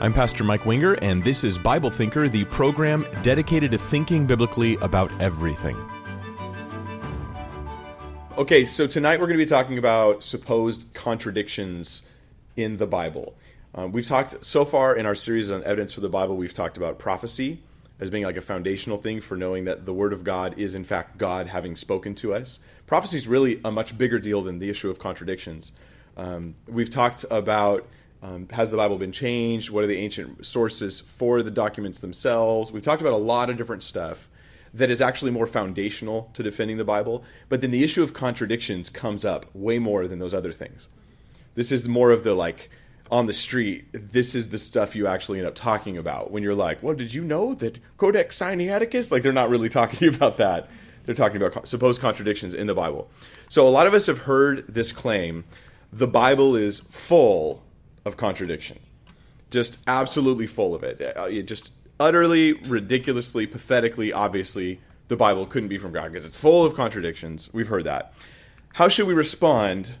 I'm Pastor Mike Winger, and this is Bible Thinker, the program dedicated to thinking biblically about everything. Okay, so tonight we're going to be talking about supposed contradictions in the Bible. Um, we've talked so far in our series on evidence for the Bible, we've talked about prophecy as being like a foundational thing for knowing that the Word of God is, in fact, God having spoken to us. Prophecy is really a much bigger deal than the issue of contradictions. Um, we've talked about um, has the Bible been changed? What are the ancient sources for the documents themselves? We've talked about a lot of different stuff that is actually more foundational to defending the Bible. But then the issue of contradictions comes up way more than those other things. This is more of the like on the street, this is the stuff you actually end up talking about when you're like, well, did you know that Codex Sinaiticus? Like, they're not really talking about that. They're talking about supposed contradictions in the Bible. So, a lot of us have heard this claim the Bible is full of contradiction. Just absolutely full of it. Uh, it just utterly, ridiculously, pathetically, obviously, the Bible couldn't be from God because it's full of contradictions. We've heard that. How should we respond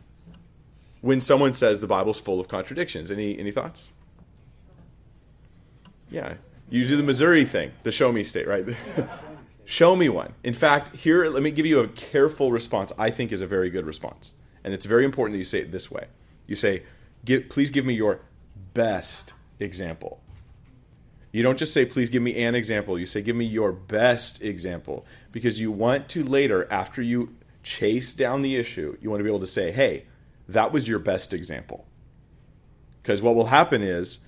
when someone says the Bible's full of contradictions? Any any thoughts? Yeah, you do the Missouri thing, the show me state, right? show me one. In fact, here let me give you a careful response. I think is a very good response, and it's very important that you say it this way. You say, give, please give me your best example. You don't just say, please give me an example. You say, give me your best example. Because you want to later, after you chase down the issue, you want to be able to say, hey, that was your best example. Because what will happen is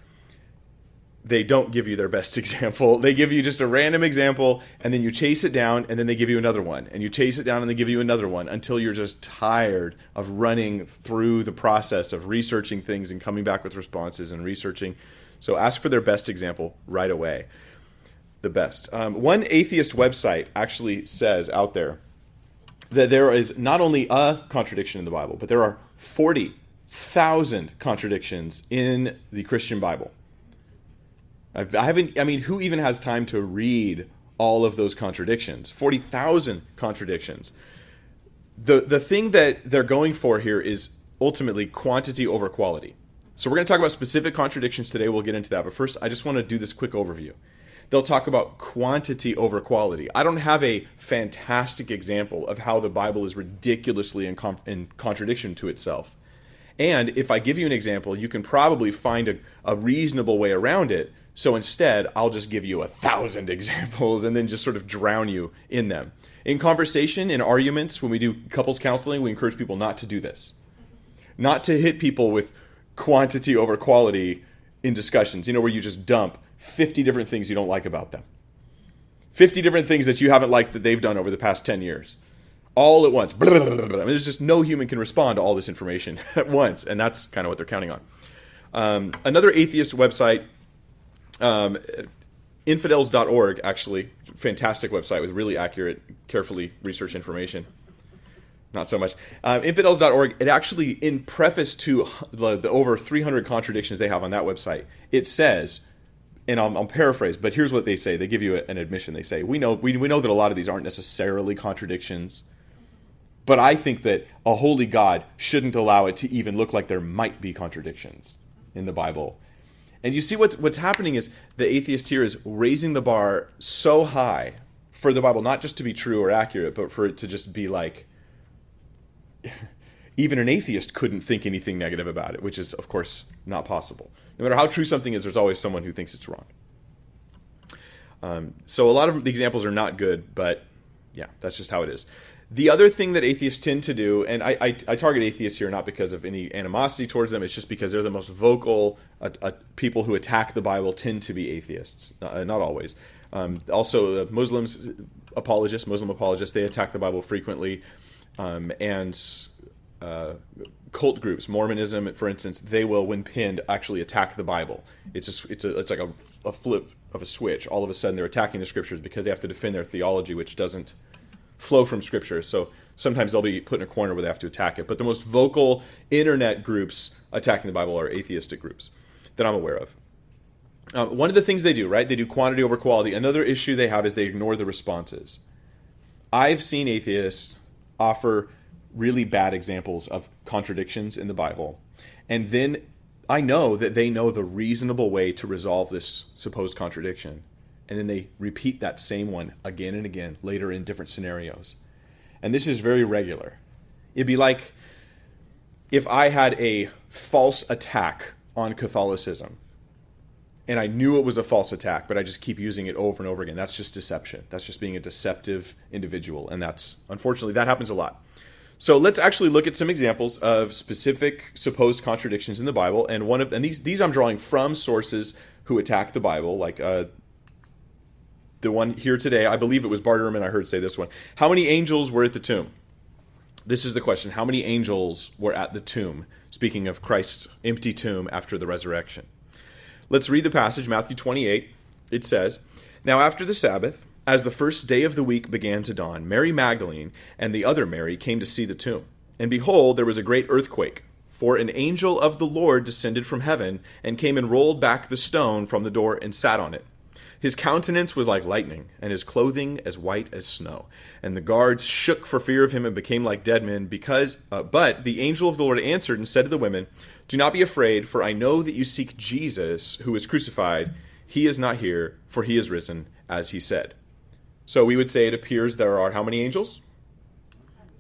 they don't give you their best example. They give you just a random example, and then you chase it down, and then they give you another one, and you chase it down, and they give you another one until you're just tired of running through the process of researching things and coming back with responses and researching. So ask for their best example right away. The best. Um, one atheist website actually says out there that there is not only a contradiction in the Bible, but there are 40,000 contradictions in the Christian Bible. I've, I haven't. I mean, who even has time to read all of those contradictions? Forty thousand contradictions. The the thing that they're going for here is ultimately quantity over quality. So we're going to talk about specific contradictions today. We'll get into that, but first, I just want to do this quick overview. They'll talk about quantity over quality. I don't have a fantastic example of how the Bible is ridiculously in, in contradiction to itself. And if I give you an example, you can probably find a, a reasonable way around it so instead, I'll just give you a thousand examples and then just sort of drown you in them. In conversation, in arguments, when we do couples counseling, we encourage people not to do this. Not to hit people with quantity over quality in discussions, you know, where you just dump 50 different things you don't like about them. 50 different things that you haven't liked that they've done over the past 10 years. All at once. I mean, there's just no human can respond to all this information at once, and that's kind of what they're counting on. Um, another atheist website um, infidels.org, actually, fantastic website with really accurate, carefully researched information. Not so much. Um, infidels.org, it actually, in preface to the, the, over 300 contradictions they have on that website, it says, and I'll, I'll paraphrase, but here's what they say. They give you an admission. They say, we know, we, we know that a lot of these aren't necessarily contradictions, but I think that a holy God shouldn't allow it to even look like there might be contradictions in the Bible and you see what, what's happening is the atheist here is raising the bar so high for the Bible, not just to be true or accurate, but for it to just be like, even an atheist couldn't think anything negative about it, which is, of course, not possible. No matter how true something is, there's always someone who thinks it's wrong. Um, so a lot of the examples are not good, but yeah, that's just how it is. The other thing that atheists tend to do, and I, I, I, target atheists here not because of any animosity towards them, it's just because they're the most vocal uh, uh, people who attack the Bible tend to be atheists, uh, not always. Um, also, Muslims, apologists, Muslim apologists, they attack the Bible frequently. Um, and uh, cult groups, Mormonism, for instance, they will, when pinned, actually attack the Bible. It's a, it's a, it's like a, a flip of a switch. All of a sudden, they're attacking the scriptures because they have to defend their theology, which doesn't flow from scripture. So sometimes they'll be put in a corner where they have to attack it. But the most vocal internet groups attacking the Bible are atheistic groups that I'm aware of. Um, one of the things they do, right? They do quantity over quality. Another issue they have is they ignore the responses. I've seen atheists offer really bad examples of contradictions in the Bible, and then I know that they know the reasonable way to resolve this supposed contradiction. And then they repeat that same one again and again later in different scenarios. And this is very regular. It'd be like if I had a false attack on Catholicism and I knew it was a false attack, but I just keep using it over and over again. That's just deception. That's just being a deceptive individual. And that's, unfortunately, that happens a lot. So let's actually look at some examples of specific supposed contradictions in the Bible. And one of, and these, these I'm drawing from sources who attack the Bible, like uh, the one here today. I believe it was Bart Ehrman I heard say this one. How many angels were at the tomb? This is the question. How many angels were at the tomb? Speaking of Christ's empty tomb after the resurrection. Let's read the passage, Matthew 28. It says, Now after the Sabbath, as the first day of the week began to dawn, Mary Magdalene and the other Mary came to see the tomb. And behold, there was a great earthquake, for an angel of the Lord descended from heaven and came and rolled back the stone from the door and sat on it. His countenance was like lightning, and his clothing as white as snow. And the guards shook for fear of him and became like dead men. Because, uh, but the angel of the Lord answered and said to the women, "Do not be afraid, for I know that you seek Jesus, who was crucified. He is not here, for he is risen, as he said." So we would say it appears there are how many angels?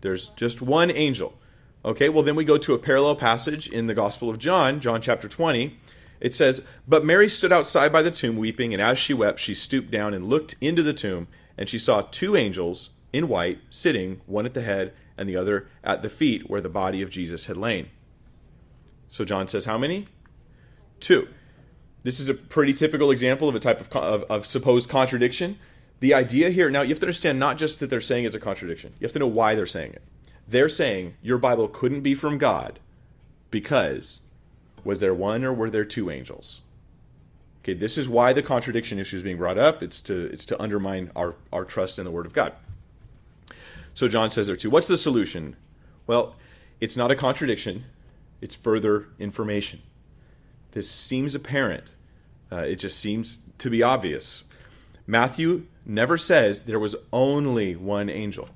There's just one angel. Okay, well then we go to a parallel passage in the Gospel of John, John chapter 20 it says, But Mary stood outside by the tomb weeping, and as she wept, she stooped down and looked into the tomb, and she saw two angels in white sitting, one at the head and the other at the feet where the body of Jesus had lain. So John says, How many? Two. This is a pretty typical example of a type of, of, of supposed contradiction. The idea here, now you have to understand not just that they're saying it's a contradiction, you have to know why they're saying it. They're saying your Bible couldn't be from God because was there one or were there two angels? Okay, this is why the contradiction issue is being brought up. It's to it's to undermine our, our trust in the Word of God. So John says there two. What's the solution? Well, it's not a contradiction, it's further information. This seems apparent. Uh, it just seems to be obvious. Matthew never says there was only one angel.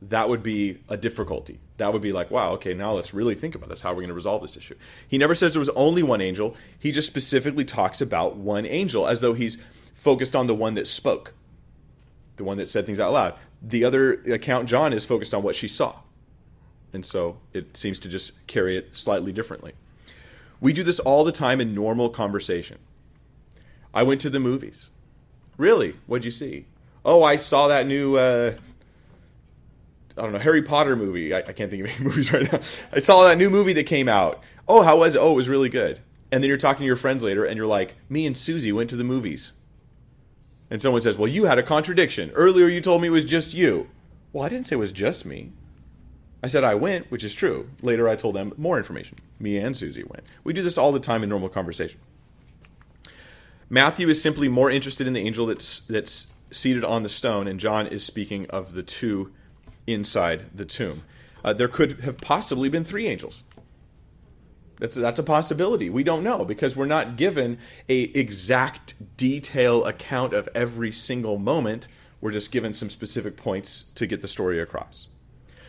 That would be a difficulty that would be like, wow, okay, now let's really think about this. How are we going to resolve this issue? He never says there was only one angel. He just specifically talks about one angel as though he's focused on the one that spoke, the one that said things out loud. The other account, John, is focused on what she saw. And so it seems to just carry it slightly differently. We do this all the time in normal conversation. I went to the movies. Really? What'd you see? Oh, I saw that new uh, I don't know Harry Potter movie. I, I, can't think of any movies right now. I saw that new movie that came out. Oh, how was it? Oh, it was really good. And then you're talking to your friends later, and you're like, "Me and Susie went to the movies." And someone says, "Well, you had a contradiction. Earlier, you told me it was just you." Well, I didn't say it was just me. I said I went, which is true. Later, I told them more information. Me and Susie went. We do this all the time in normal conversation. Matthew is simply more interested in the angel that's that's seated on the stone, and John is speaking of the two inside the tomb. Uh, there could have possibly been three angels. That's, that's a possibility. We don't know because we're not given a exact detail account of every single moment. We're just given some specific points to get the story across.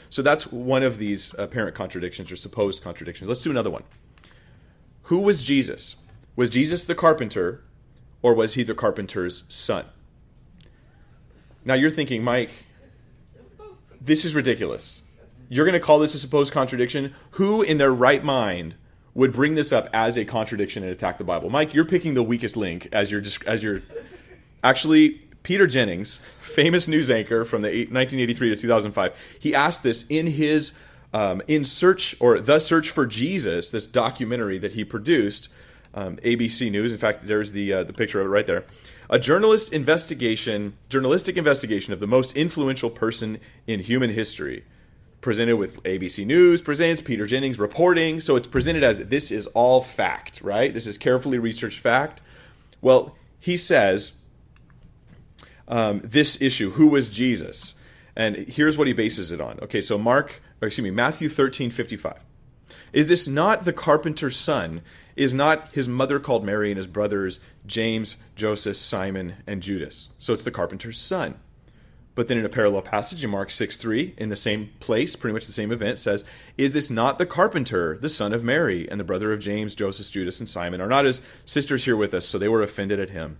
So that's one of these apparent contradictions or supposed contradictions. Let's do another one. Who was Jesus? Was Jesus the carpenter or was he the carpenter's son? Now you're thinking, Mike, this is ridiculous. You're going to call this a supposed contradiction? Who in their right mind would bring this up as a contradiction and attack the Bible? Mike, you're picking the weakest link as your as you're actually Peter Jennings, famous news anchor from the 1983 to 2005. He asked this in his um, in search or the search for Jesus, this documentary that he produced. Um, ABC News. In fact, there's the uh, the picture of it right there a journalist investigation, journalistic investigation of the most influential person in human history. Presented with ABC News, presents Peter Jennings reporting. So it's presented as this is all fact, right? This is carefully researched fact. Well, he says um, this issue, who was Jesus? And here's what he bases it on. Okay, so Mark, excuse me, Matthew 13, 55. Is this not the carpenter's son is not his mother called Mary and his brothers James, Joseph, Simon, and Judas. So it's the carpenter's son. But then in a parallel passage in Mark 6 3, in the same place, pretty much the same event, says, Is this not the carpenter, the son of Mary, and the brother of James, Joseph, Judas, and Simon? Are not his sisters here with us? So they were offended at him.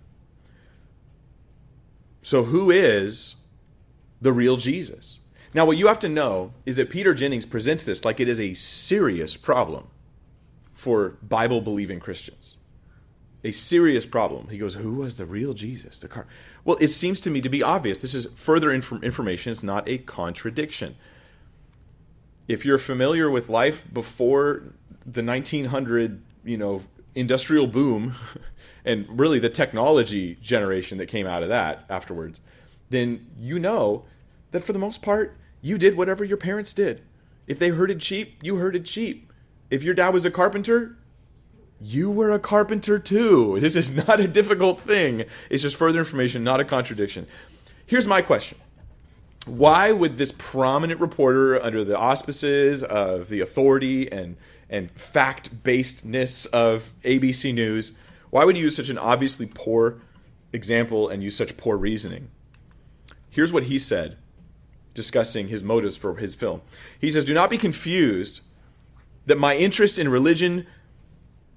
So who is the real Jesus? Now, what you have to know is that Peter Jennings presents this like it is a serious problem for Bible believing Christians. A serious problem. He goes, Who was the real Jesus? The car. Well, it seems to me to be obvious. This is further inf- information. It's not a contradiction. If you're familiar with life before the 1900, you know, industrial boom, and really the technology generation that came out of that afterwards, then you know that for the most part, you did whatever your parents did. If they herded sheep, you herded sheep. If your dad was a carpenter, you were a carpenter too. This is not a difficult thing. It's just further information, not a contradiction. Here's my question Why would this prominent reporter, under the auspices of the authority and, and fact basedness of ABC News, why would he use such an obviously poor example and use such poor reasoning? Here's what he said, discussing his motives for his film. He says, Do not be confused that my interest in religion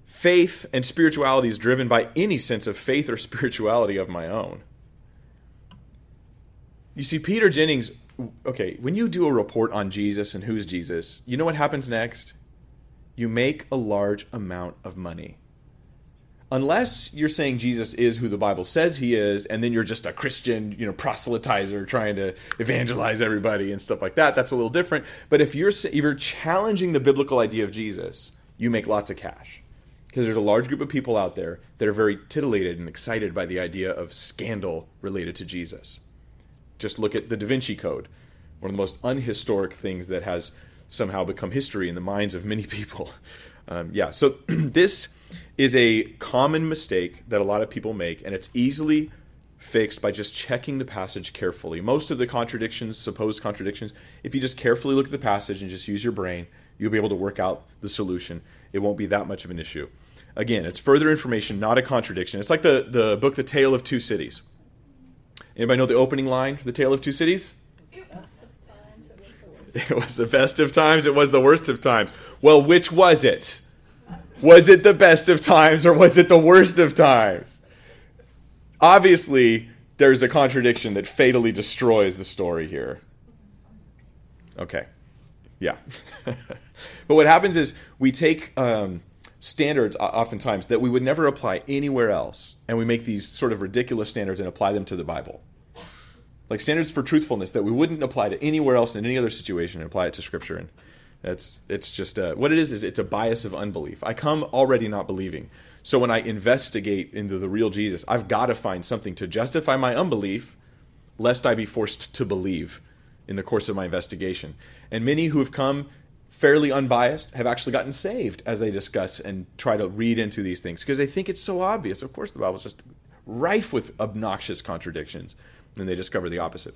faith and spirituality is driven by any sense of faith or spirituality of my own. You see, Peter Jennings, okay, when you do a report on Jesus and who's Jesus, you know what happens next? You make a large amount of money. Unless you're saying Jesus is who the Bible says he is, and then you're just a Christian, you know, proselytizer trying to evangelize everybody and stuff like that, that's a little different. But if you're if you're challenging the biblical idea of Jesus, you make lots of cash because there's a large group of people out there that are very titillated and excited by the idea of scandal related to Jesus. Just look at the Da Vinci Code, one of the most unhistoric things that has somehow become history in the minds of many people. Um, yeah, so this is a common mistake that a lot of people make, and it's easily fixed by just checking the passage carefully. Most of the contradictions, supposed contradictions, if you just carefully look at the passage and just use your brain, you'll be able to work out the solution. It won't be that much of an issue. Again, it's further information, not a contradiction. It's like the, the book The Tale of Two Cities. Anybody know the opening line for The Tale of Two Cities? It was the best of times, it was the worst of times. Well, which was it? Was it the best of times or was it the worst of times? Obviously, there's a contradiction that fatally destroys the story here. Okay. Yeah. but what happens is we take um, standards oftentimes that we would never apply anywhere else and we make these sort of ridiculous standards and apply them to the bible like standards for truthfulness that we wouldn't apply to anywhere else in any other situation and apply it to scripture. And it's it's just uh, what it is is it's a bias of unbelief. I come already not believing. So when i investigate into the real jesus i've got to find something to justify my unbelief lest i be forced to believe in the course of my investigation. And many who have come fairly unbiased have actually gotten saved as they discuss and try to read into these things because they think it's so obvious. Of course, the Bible's just rife with obnoxious contradictions, and they discover the opposite.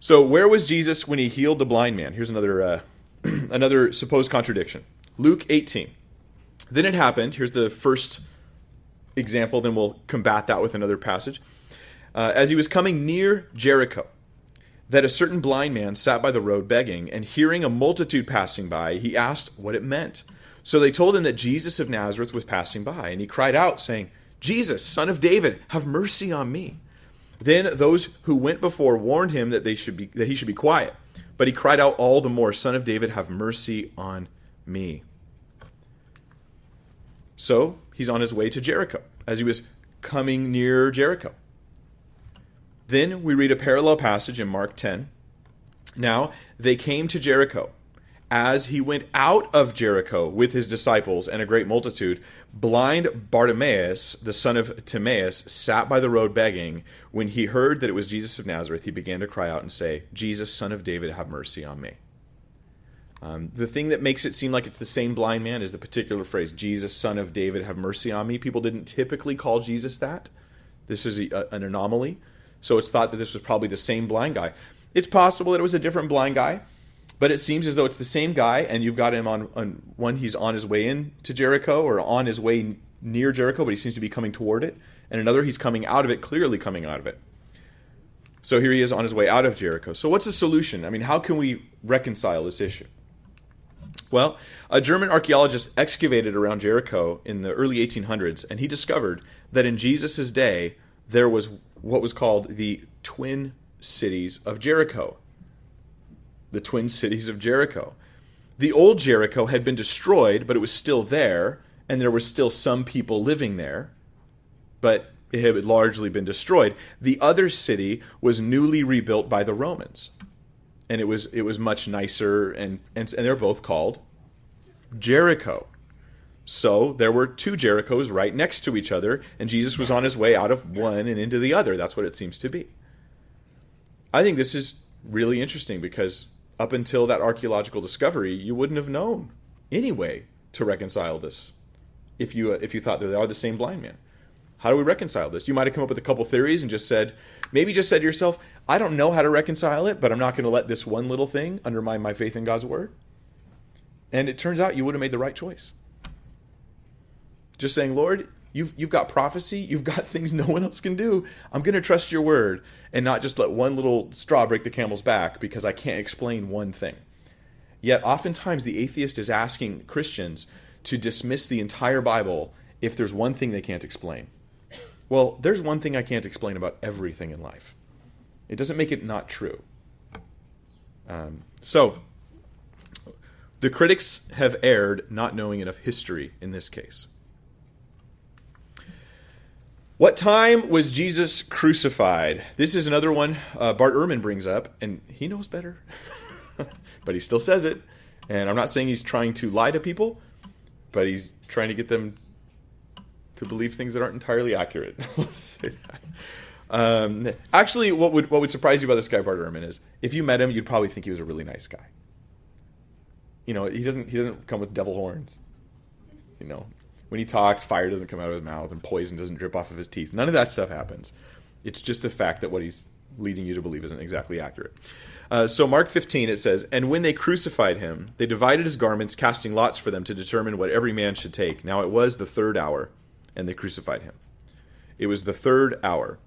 So, where was Jesus when he healed the blind man? Here's another uh, another supposed contradiction. Luke 18. Then it happened. Here's the first example. Then we'll combat that with another passage. Uh, as he was coming near Jericho that a certain blind man sat by the road begging, and hearing a multitude passing by, he asked what it meant. So they told him that Jesus of Nazareth was passing by, and he cried out, saying, Jesus, son of David, have mercy on me. Then those who went before warned him that they should be that he should be quiet. But he cried out all the more, Son of David, have mercy on me. So he's on his way to Jericho. As he was coming near Jericho, then we read a parallel passage in Mark 10. Now, they came to Jericho. As he went out of Jericho with his disciples and a great multitude, blind Bartimaeus, the son of Timaeus, sat by the road begging. When he heard that it was Jesus of Nazareth, he began to cry out and say, Jesus, son of David, have mercy on me. Um, the thing that makes it seem like it's the same blind man is the particular phrase, Jesus, son of David, have mercy on me. People didn't typically call Jesus that. This is a, an anomaly. So it's thought that this was probably the same blind guy. It's possible that it was a different blind guy, but it seems as though it's the same guy, and you've got him on, on one, he's on his way in to Jericho or on his way near Jericho, but he seems to be coming toward it. And another, he's coming out of it, clearly coming out of it. So here he is on his way out of Jericho. So what's the solution? I mean, how can we reconcile this issue? Well, a German archaeologist excavated around Jericho in the early 1800s, and he discovered that in Jesus' day, there was what was called the twin cities of Jericho. The twin cities of Jericho. The old Jericho had been destroyed, but it was still there, and there were still some people living there, but it had largely been destroyed. The other city was newly rebuilt by the Romans. And it was it was much nicer and and, and they're both called Jericho. So there were two Jerichos right next to each other, and Jesus was on his way out of one and into the other. That's what it seems to be. I think this is really interesting because up until that archaeological discovery, you wouldn't have known any way to reconcile this if you if you thought they are the same blind man. How do we reconcile this? You might have come up with a couple theories and just said, maybe just said to yourself, I don't know how to reconcile it, but I'm not going to let this one little thing undermine my faith in God's word. And it turns out you would have made the right choice. Just saying, Lord, you've, you've got prophecy, you've got things no one else can do. I'm going to trust your word and not just let one little straw break the camel's back because I can't explain one thing. Yet, oftentimes, the atheist is asking Christians to dismiss the entire Bible if there's one thing they can't explain. Well, there's one thing I can't explain about everything in life. It doesn't make it not true. Um, so, the critics have erred not knowing enough history in this case. What time was Jesus crucified? This is another one uh, Bart Ehrman brings up, and he knows better, but he still says it. And I'm not saying he's trying to lie to people, but he's trying to get them to believe things that aren't entirely accurate. um, actually, what would what would surprise you about this guy Bart Ehrman is if you met him, you'd probably think he was a really nice guy. You know, he doesn't he doesn't come with devil horns. You know, when he talks, fire doesn't come out of his mouth and poison doesn't drip off of his teeth. None of that stuff happens. It's just the fact that what he's leading you to believe isn't exactly accurate. Uh, so, Mark 15, it says, And when they crucified him, they divided his garments, casting lots for them to determine what every man should take. Now it was the third hour, and they crucified him. It was the third hour.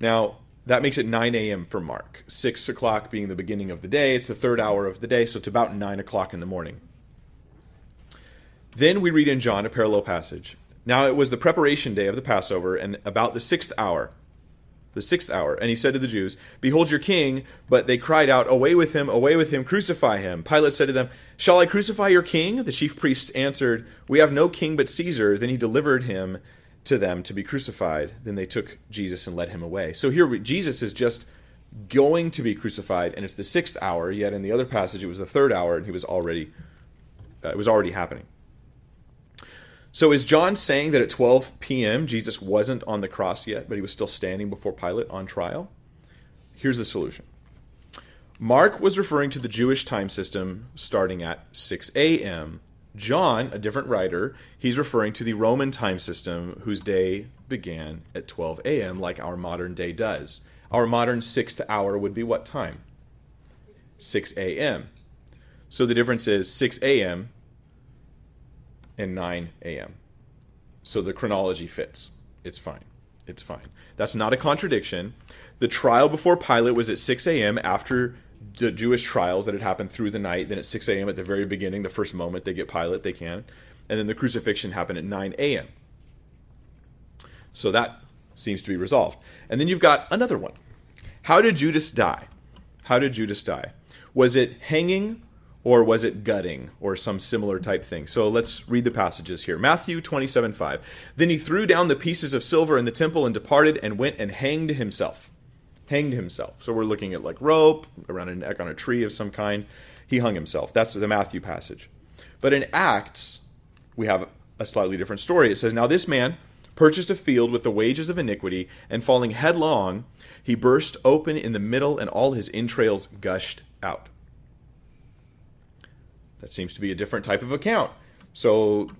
Now, that makes it 9 a.m. for Mark. 6 o'clock being the beginning of the day. It's the third hour of the day, so it's about 9 o'clock in the morning. Then we read in John a parallel passage. Now it was the preparation day of the Passover, and about the sixth hour. The sixth hour. And he said to the Jews, Behold your king. But they cried out, Away with him, away with him, crucify him. Pilate said to them, Shall I crucify your king? The chief priests answered, We have no king but Caesar. Then he delivered him to them to be crucified. Then they took Jesus and led him away. So here Jesus is just going to be crucified, and it's the sixth hour. Yet in the other passage, it was the third hour, and he was already uh, it was already happening. So is John saying that at 12 p.m. Jesus wasn't on the cross yet, but he was still standing before Pilate on trial? Here's the solution. Mark was referring to the Jewish time system starting at 6 a.m. John, a different writer, he's referring to the Roman time system whose day began at 12 a.m., like our modern day does. Our modern sixth hour would be what time? 6 a.m. So the difference is 6 a.m and 9 a.m. So the chronology fits. It's fine. It's fine. That's not a contradiction. The trial before Pilate was at 6 a.m. after the Jewish trials that had happened through the night. Then at 6 a.m. at the very beginning, the first moment they get Pilate, they can. And then the crucifixion happened at 9 a.m. So that seems to be resolved. And then you've got another one. How did Judas die? How did Judas die? Was it hanging or was it gutting or some similar type thing? So let's read the passages here. Matthew 27 5. Then he threw down the pieces of silver in the temple and departed and went and hanged himself. Hanged himself. So we're looking at like rope around a neck on a tree of some kind. He hung himself. That's the Matthew passage. But in Acts, we have a slightly different story. It says, Now this man purchased a field with the wages of iniquity, and falling headlong, he burst open in the middle, and all his entrails gushed out. That seems to be a different type of account. So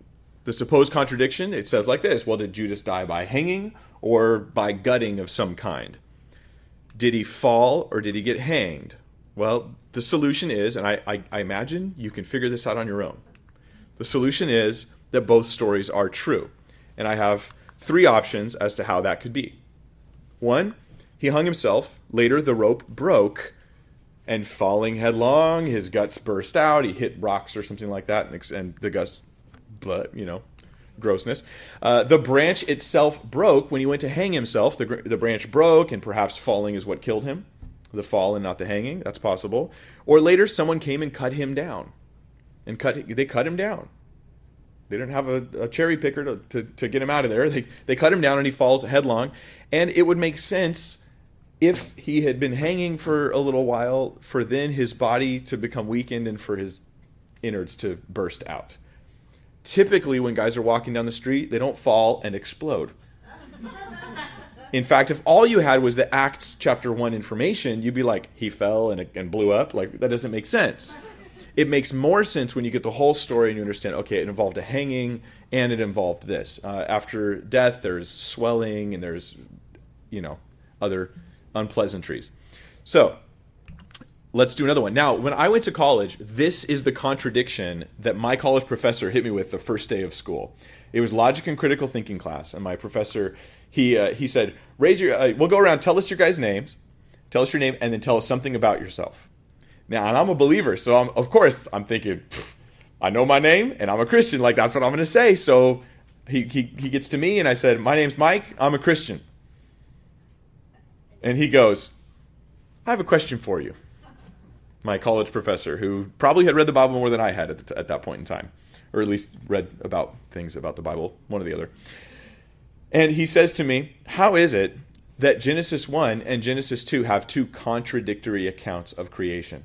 the supposed contradiction, it says like this Well, did Judas die by hanging or by gutting of some kind? Did he fall or did he get hanged? Well, the solution is, and I, I, I imagine you can figure this out on your own. The solution is that both stories are true. And I have three options as to how that could be. One, He hung himself. Later, the rope broke, and falling headlong, his guts burst out. He hit rocks or something like that, and, and the guts, but you know, grossness. Uh, the branch itself broke when he went to hang himself. The, the branch broke, and perhaps falling is what killed him. The fall and not the hanging. That's possible. Or later, someone came and cut him down, and cut. They cut him down. They didn't have a, a cherry picker to, to, to, get him out of there. They, they cut him down and he falls headlong. And it would make sense if he had been hanging for a little while for then his body to become weakened and for his innards to burst out. Typically, when guys are walking down the street, they don't fall and explode. In fact, if all you had was the Acts chapter 1 information, you'd be like, he fell and, and blew up. Like, that doesn't make sense it makes more sense when you get the whole story and you understand okay it involved a hanging and it involved this uh, after death there's swelling and there's you know other unpleasantries so let's do another one now when i went to college this is the contradiction that my college professor hit me with the first day of school it was logic and critical thinking class and my professor he uh, he said raise your uh, we'll go around tell us your guys names tell us your name and then tell us something about yourself now, and I'm a believer, so I'm, of course I'm thinking, I know my name and I'm a Christian. Like that's what I'm going to say. So he, he he gets to me and I said, "My name's Mike. I'm a Christian." And he goes, "I have a question for you." My college professor, who probably had read the Bible more than I had at, t- at that point in time, or at least read about things about the Bible, one or the other. And he says to me, How is it that Genesis 1 and Genesis 2 have two contradictory accounts of creation?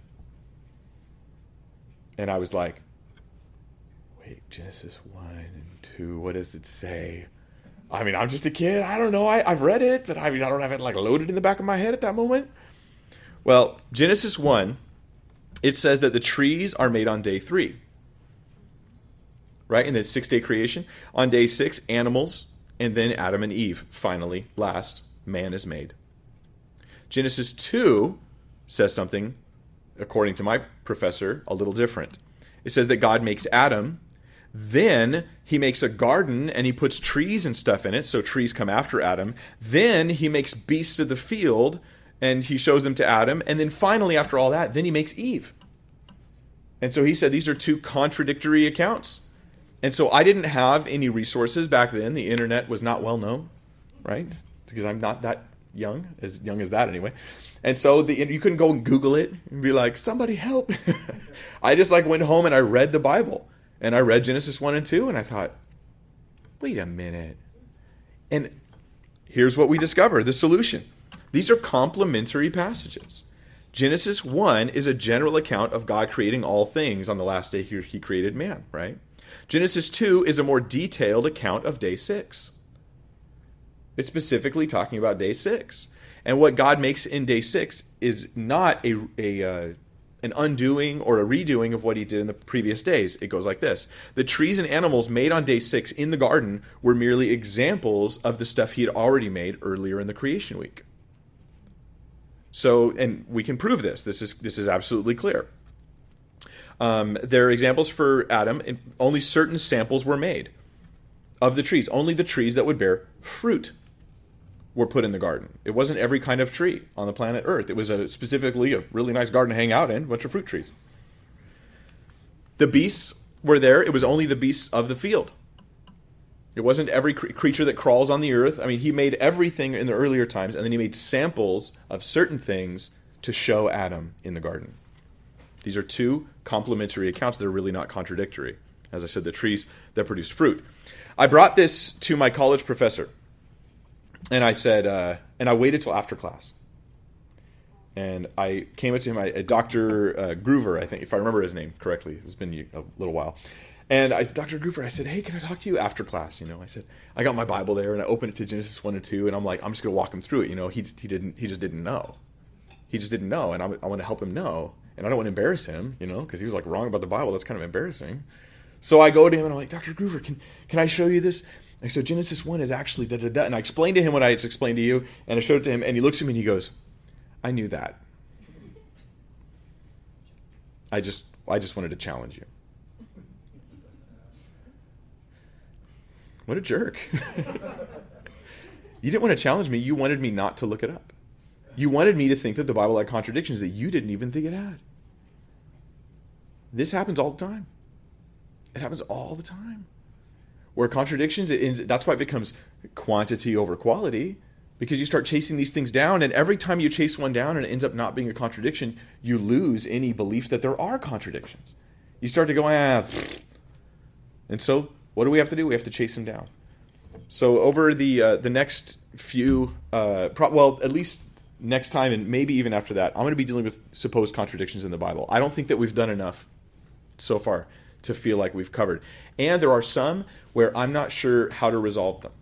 And I was like, wait, Genesis 1 and 2, what does it say? I mean, I'm just a kid. I don't know. I, I've read it, but I mean, I don't have it like loaded in the back of my head at that moment. Well, Genesis 1, it says that the trees are made on day three, right? In the six day creation. On day six, animals, and then Adam and Eve. Finally, last, man is made. Genesis 2 says something according to my professor, a little different. It says that God makes Adam, then he makes a garden and he puts trees and stuff in it, so trees come after Adam. Then he makes beasts of the field and he shows them to Adam. And then finally, after all that, then he makes Eve. And so he said these are two contradictory accounts. And so I didn't have any resources back then. The internet was not well known, right? Because I'm not that young, as young as that anyway. And so the you couldn't go and Google it and be like, somebody help. I just like went home and I read the Bible and I read Genesis 1 and 2 and I thought, wait a minute. And here's what we discover the solution. These are complementary passages. Genesis 1 is a general account of God creating all things on the last day he created man, right? Genesis 2 is a more detailed account of day 6. It's specifically talking about day six. And what God makes in day six is not a, a uh, an undoing or a redoing of what he did in the previous days. It goes like this The trees and animals made on day six in the garden were merely examples of the stuff he had already made earlier in the creation week. So, and we can prove this. This is this is absolutely clear. Um, there are examples for Adam, and only certain samples were made of the trees, only the trees that would bear fruit were put in the garden. It wasn't every kind of tree on the planet Earth. It was a, specifically a really nice garden to hang out in, a bunch of fruit trees. The beasts were there. It was only the beasts of the field. It wasn't every cr- creature that crawls on the earth. I mean, he made everything in the earlier times, and then he made samples of certain things to show Adam in the garden. These are two complementary accounts that are really not contradictory. As I said, the trees that produce fruit. I brought this to my college professor and I said, uh, and I waited till after class. And I came up to him, I, Dr. Uh, Groover, I think, if I remember his name correctly. It's been a little while. And I said, Dr. Groover, I said, hey, can I talk to you after class? You know, I said, I got my Bible there and I opened it to Genesis 1 and 2, and I'm like, I'm just going to walk him through it. You know, he, he, didn't, he just didn't know. He just didn't know, and I, I want to help him know. And I don't want to embarrass him, you know, because he was like wrong about the Bible. That's kind of embarrassing. So I go to him and I'm like, Dr. Groover, can, can I show you this? And so Genesis 1 is actually da da da. And I explained to him what I just explained to you, and I showed it to him, and he looks at me and he goes, I knew that. I just I just wanted to challenge you. What a jerk. you didn't want to challenge me, you wanted me not to look it up. You wanted me to think that the Bible had contradictions that you didn't even think it had. This happens all the time. It happens all the time. Where contradictions, it, that's why it becomes quantity over quality, because you start chasing these things down, and every time you chase one down and it ends up not being a contradiction, you lose any belief that there are contradictions. You start to go, ah. And so, what do we have to do? We have to chase them down. So, over the uh, the next few, uh, pro- well, at least next time, and maybe even after that, I'm going to be dealing with supposed contradictions in the Bible. I don't think that we've done enough so far to feel like we've covered. And there are some where I'm not sure how to resolve them.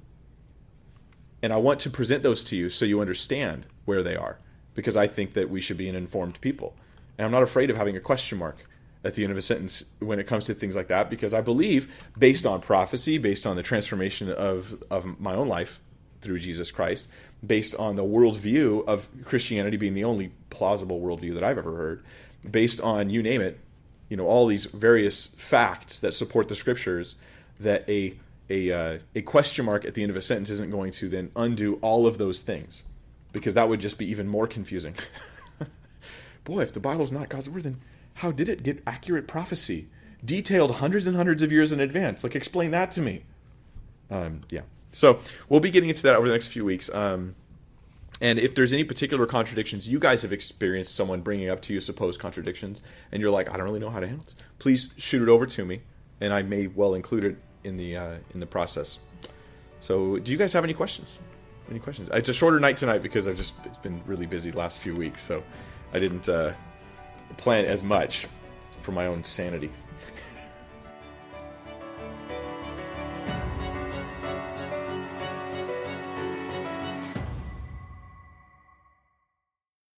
And I want to present those to you so you understand where they are, because I think that we should be an informed people. And I'm not afraid of having a question mark at the end of a sentence when it comes to things like that, because I believe, based on prophecy, based on the transformation of, of my own life through Jesus Christ, based on the worldview of Christianity being the only plausible worldview that I've ever heard, based on you name it, you know all these various facts that support the scriptures that a a uh, a question mark at the end of a sentence isn't going to then undo all of those things because that would just be even more confusing. Boy, if the Bible's not God's word, then how did it get accurate prophecy, detailed hundreds and hundreds of years in advance? Like, explain that to me. Um, yeah. So we'll be getting into that over the next few weeks. Um, and if there's any particular contradictions you guys have experienced, someone bringing up to you supposed contradictions, and you're like, I don't really know how to handle this, please shoot it over to me, and I may well include it in the uh, in the process. So, do you guys have any questions? Any questions? It's a shorter night tonight because I've just been really busy last few weeks, so I didn't uh, plan as much for my own sanity.